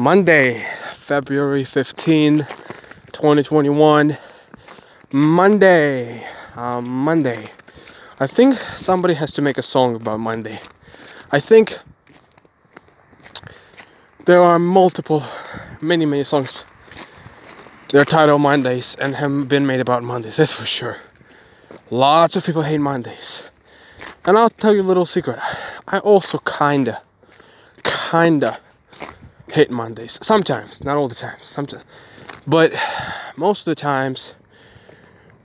Monday, February 15, 2021. Monday. Um, Monday. I think somebody has to make a song about Monday. I think there are multiple, many, many songs. They're titled Mondays and have been made about Mondays, that's for sure. Lots of people hate Mondays. And I'll tell you a little secret. I also kinda, kinda hate Mondays. Sometimes, not all the time. Sometimes, but most of the times,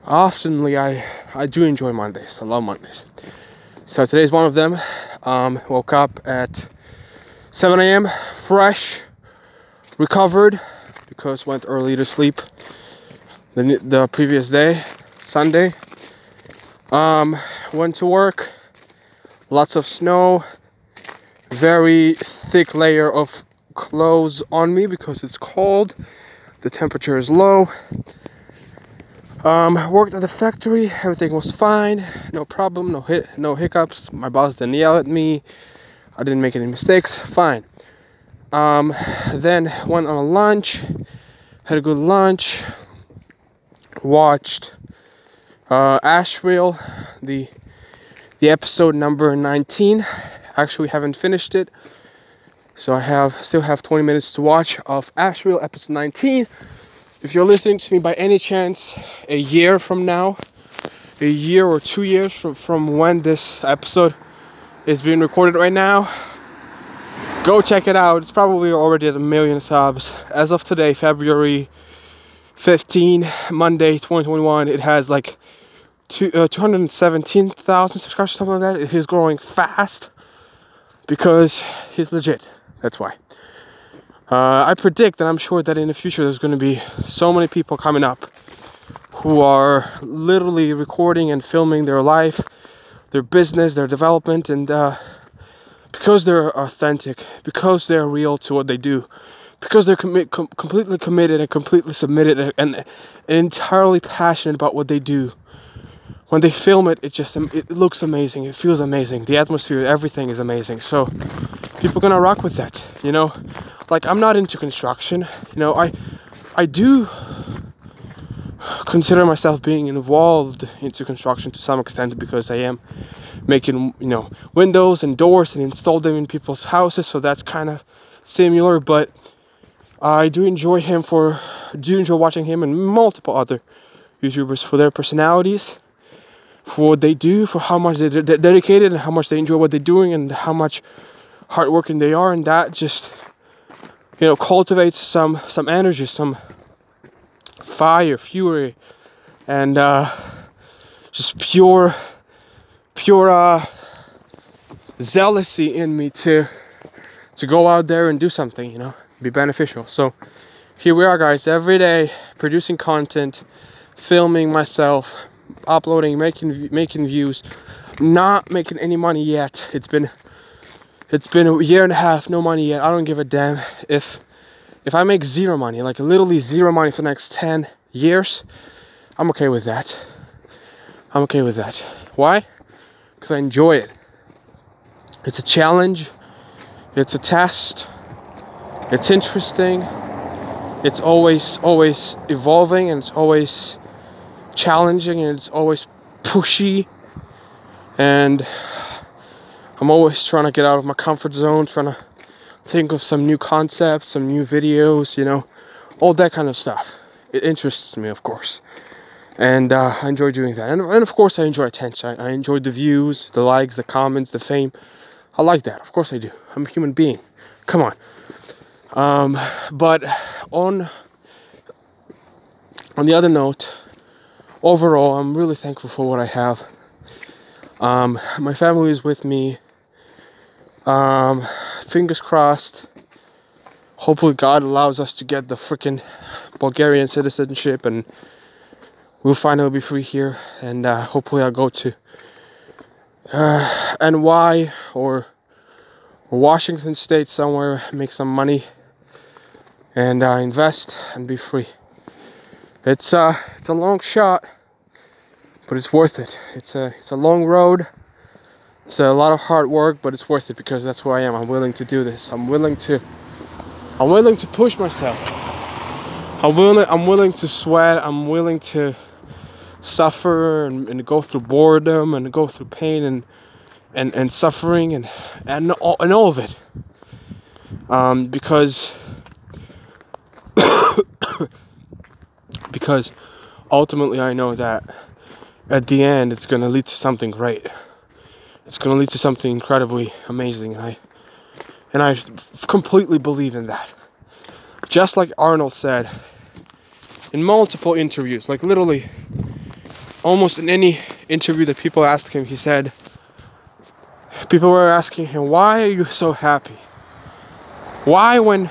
oftenly I I do enjoy Mondays. I love Mondays. So today's one of them. Um, woke up at 7 a.m. fresh, recovered because went early to sleep the the previous day, Sunday. Um, went to work. Lots of snow. Very thick layer of clothes on me because it's cold. The temperature is low. Um, worked at the factory. Everything was fine. No problem. No hit. No hiccups. My boss didn't yell at me. I didn't make any mistakes. Fine. Um, then went on a lunch. Had a good lunch. Watched uh, Asheville, the the episode number 19. Actually, haven't finished it. So I have still have 20 minutes to watch of Asheville episode 19. If you're listening to me by any chance a year from now, a year or two years from, from when this episode is being recorded right now, go check it out. It's probably already at a million subs. As of today, February 15, Monday 2021, it has like two, uh, 217,000 subscribers or something like that. It is growing fast because he's legit. That's why. Uh, I predict and I'm sure that in the future there's going to be so many people coming up who are literally recording and filming their life, their business, their development, and uh, because they're authentic, because they're real to what they do, because they're com- com- completely committed and completely submitted and, and, and entirely passionate about what they do when they film it, it just it looks amazing. It feels amazing. The atmosphere, everything is amazing. So people gonna rock with that. You know, like I'm not into construction. You know, I I do consider myself being involved into construction to some extent because I am making you know windows and doors and install them in people's houses. So that's kind of similar, but I do enjoy him for do enjoy watching him and multiple other YouTubers for their personalities for what they do, for how much they're dedicated, and how much they enjoy what they're doing, and how much hardworking they are, and that just you know cultivates some some energy, some fire, fury, and uh, just pure pure uh, zealousy in me to to go out there and do something, you know, be beneficial. So here we are, guys, every day producing content, filming myself uploading, making making views, not making any money yet. It's been it's been a year and a half, no money yet. I don't give a damn if if I make zero money, like literally zero money for the next 10 years, I'm okay with that. I'm okay with that. Why? Because I enjoy it. It's a challenge, it's a test, it's interesting, it's always, always evolving, and it's always challenging and it's always pushy and I'm always trying to get out of my comfort zone, trying to think of some new concepts, some new videos, you know, all that kind of stuff. It interests me, of course. And uh, I enjoy doing that. And, and of course, I enjoy attention. I, I enjoy the views, the likes, the comments, the fame. I like that. Of course, I do. I'm a human being. Come on. Um, but on on the other note, overall, I'm really thankful for what I have. Um, my family is with me. Um, fingers crossed. Hopefully, God allows us to get the freaking Bulgarian citizenship and we'll finally be free here. And uh, hopefully, I'll go to uh, NY or, Washington State somewhere, make some money, and uh, invest and be free. It's uh, it's a long shot but it's worth it. It's a it's a long road. It's a lot of hard work, but it's worth it because that's who I am. I'm willing to do this. I'm willing to I'm willing to push myself. I'm willing. I'm willing to sweat. I'm willing to suffer and, and go through boredom and go through pain and and, and suffering and and all, and all of it. Um, because because ultimately I know that at the end it's going to lead to something great. It's going to lead to something incredibly amazing and I and I completely believe in that. Just like Arnold said in multiple interviews, like literally almost in any interview that people asked him, he said people were asking him, "Why are you so happy? Why when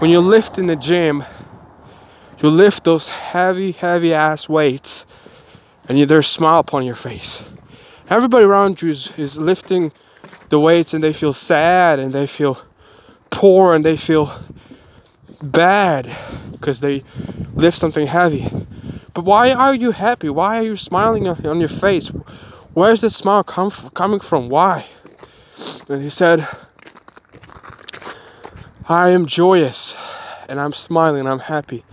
when you lift in the gym, you lift those heavy, heavy ass weights, and you, there's a smile upon your face. Everybody around you is, is lifting the weights, and they feel sad, and they feel poor, and they feel bad because they lift something heavy. But why are you happy? Why are you smiling on, your face? Where's the smile come coming from? Why? And he said, I am joyous and I'm smiling, and I'm happy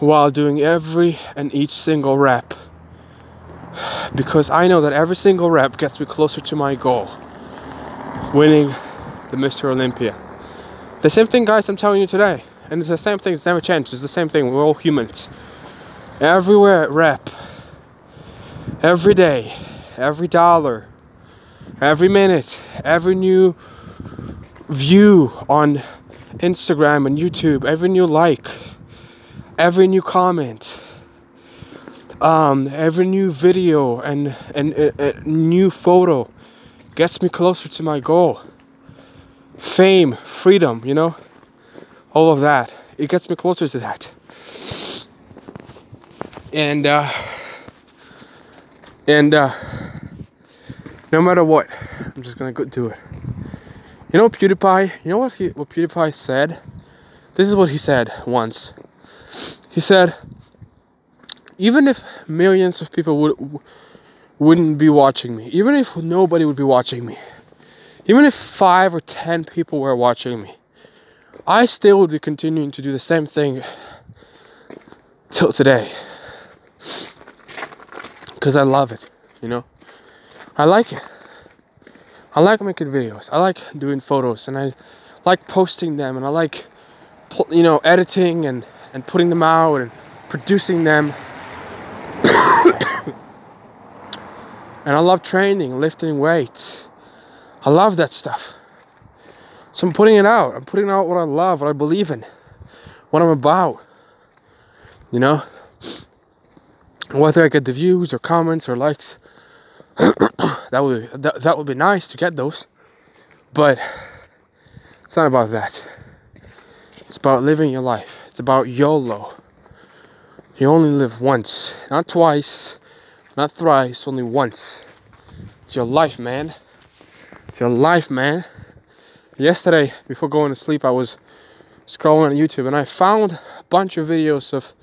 while doing every and each single rep. Because I know that every single rep gets me closer to my goal winning the Mr. Olympia. The same thing, guys, I'm telling you today. And it's the same thing, it's never changed. It's the same thing. We're all humans. Everywhere rep, every day, every dollar, every minute, every new view on Instagram and YouTube, every new like, every new comment, um, every new video and, and a, a new photo gets me closer to my goal. Fame, freedom, you know, all of that. It gets me closer to that. And, uh, and, uh, no matter what, I'm just gonna go do it. You know PewDiePie? You know what he, what PewDiePie said? This is what he said once. He said, even if millions of people would wouldn't be watching me, even if nobody would be watching me, even if five or ten people were watching me, I still would be continuing to do the same thing till today because I love it, you know. I like it. I like making videos. I like doing photos, and I like posting them, and I like, you know, editing and and putting them out and producing them. And I love training, lifting weights. I love that stuff. So I'm putting it out. I'm putting out what I love, what I believe in, what I'm about. You know? whether I get the views or comments or likes, that would that, that would be nice to get those. But it's not about that. It's about living your life. It's about YOLO. You only live once, not twice, not thrice, only once. It's your life, man. It's your life, man. Yesterday, before going to sleep, I was scrolling on YouTube and I found a bunch of videos of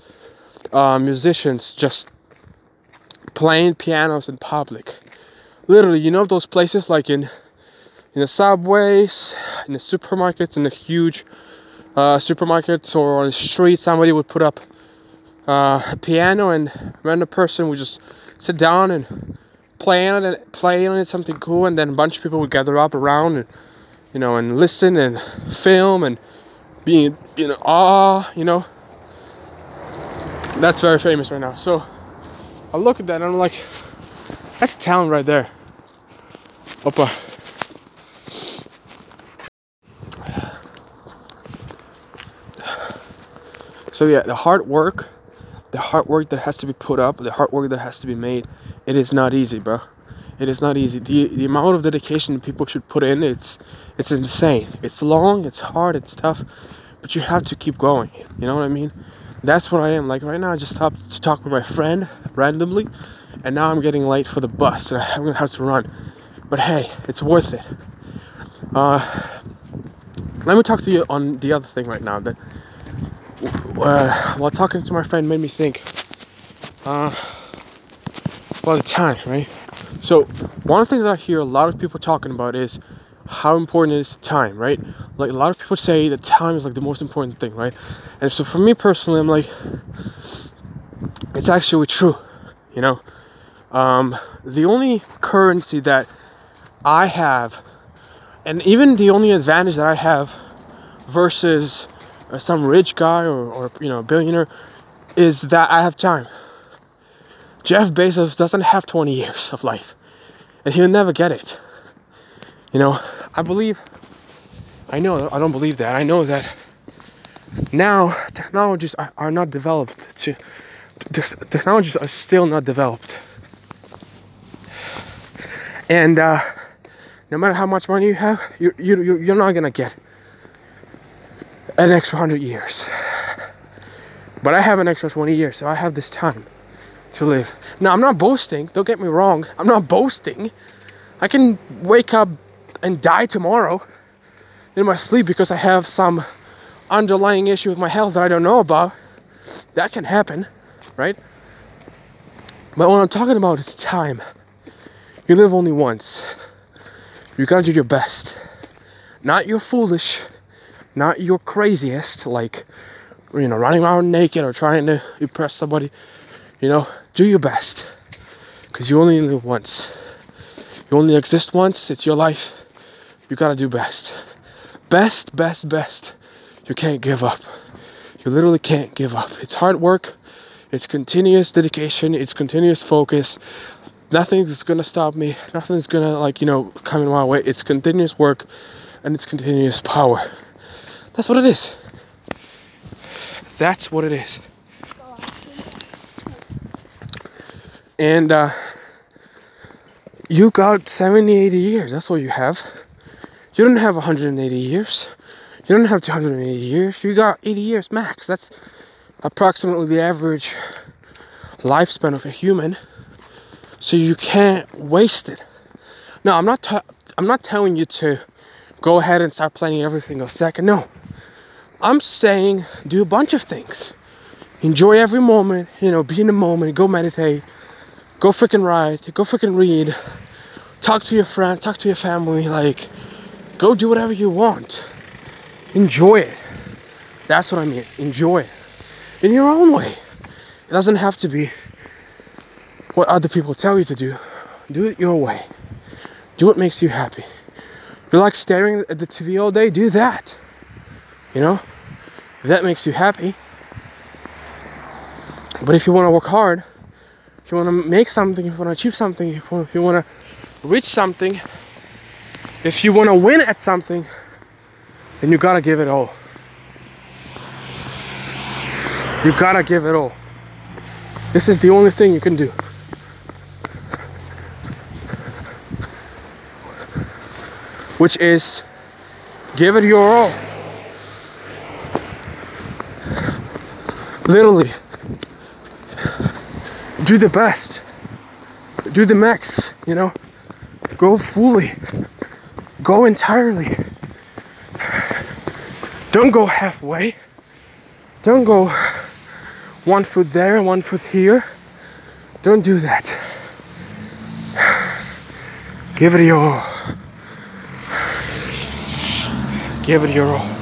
uh, musicians just playing pianos in public. Literally, you know those places like in in the subways, in the supermarkets, in the huge uh, supermarkets, or on the street, somebody would put up uh, a piano, and random person would just sit down and play on it, play on it, something cool, and then a bunch of people would gather up around and you know and listen and film and be in awe, you know. That's very famous right now. So I look at that and I'm like, that's talent right there. Opa. So yeah, the hard work, the hard work that has to be put up, the hard work that has to be made, it is not easy, bro. It is not easy. The the amount of dedication people should put in, it's it's insane. It's long, it's hard, it's tough, but you have to keep going. You know what I mean? that's what I am. Like right now, I just stopped to talk with my friend randomly, and now I'm getting late for the bus, and I'm gonna have to run. But hey, it's worth it. Uh, let me talk to you on the other thing right now that uh, while talking to my friend made me think. Uh, time, right? So one of the things that I hear a lot of people talking about is how important is time, right? Like a lot of people say that time is like the most important thing, right? And so for me personally, I'm like, it's actually true, you know. Um, the only currency that I have, and even the only advantage that I have versus uh, some rich guy or, or you know billionaire, is that I have time. Jeff Bezos doesn't have 20 years of life, and he'll never get it. You know, I believe, I know, I don't believe that. I know that now technologies are, are not developed to, technologies are still not developed. And uh, no matter how much money you have, you, you, you're not gonna get an extra hundred years. But I have an extra 20 years, so I have this time to live. Now, I'm not boasting, don't get me wrong. I'm not boasting. I can wake up and die tomorrow in my sleep because I have some underlying issue with my health that I don't know about. That can happen, right? But what I'm talking about is time. You live only once. You gotta do your best. Not your foolish, not your craziest, like, you know, running around naked or trying to impress somebody. You know, do your best. Because you only live once. You only exist once, it's your life you gotta do best. Best, best, best. You can't give up. You literally can't give up. It's hard work, it's continuous dedication, it's continuous focus. Nothing's gonna stop me, nothing's gonna, like, you know, come in my way. It's continuous work and it's continuous power. That's what it is. That's what it is. And uh, you got 70, 80 years. That's what you have. You don't have 180 years. You don't have 280 years. You got 80 years max. That's approximately the average lifespan of a human. So you can't waste it. No, I'm not. T- I'm not telling you to go ahead and start planning every single second. No, I'm saying do a bunch of things. Enjoy every moment. You know, be in the moment. Go meditate. Go freaking write. Go freaking read. Talk to your friend. Talk to your family. Like Go do whatever you want. Enjoy it. That's what I mean. Enjoy it. In your own way. It doesn't have to be what other people tell you to do. Do it your way. Do what makes you happy. you like staring at the TV all day, do that. You know? If that makes you happy. But if you want to work hard, if you want to make something, if you want to achieve something, if you want to reach something, if you want to win at something, then you gotta give it all. You gotta give it all. This is the only thing you can do. Which is give it your all. Literally. Do the best. Do the max, you know? Go fully. Go entirely. Don't go halfway. Don't go one foot there and one foot here. Don't do that. Give it your all. Give it your all.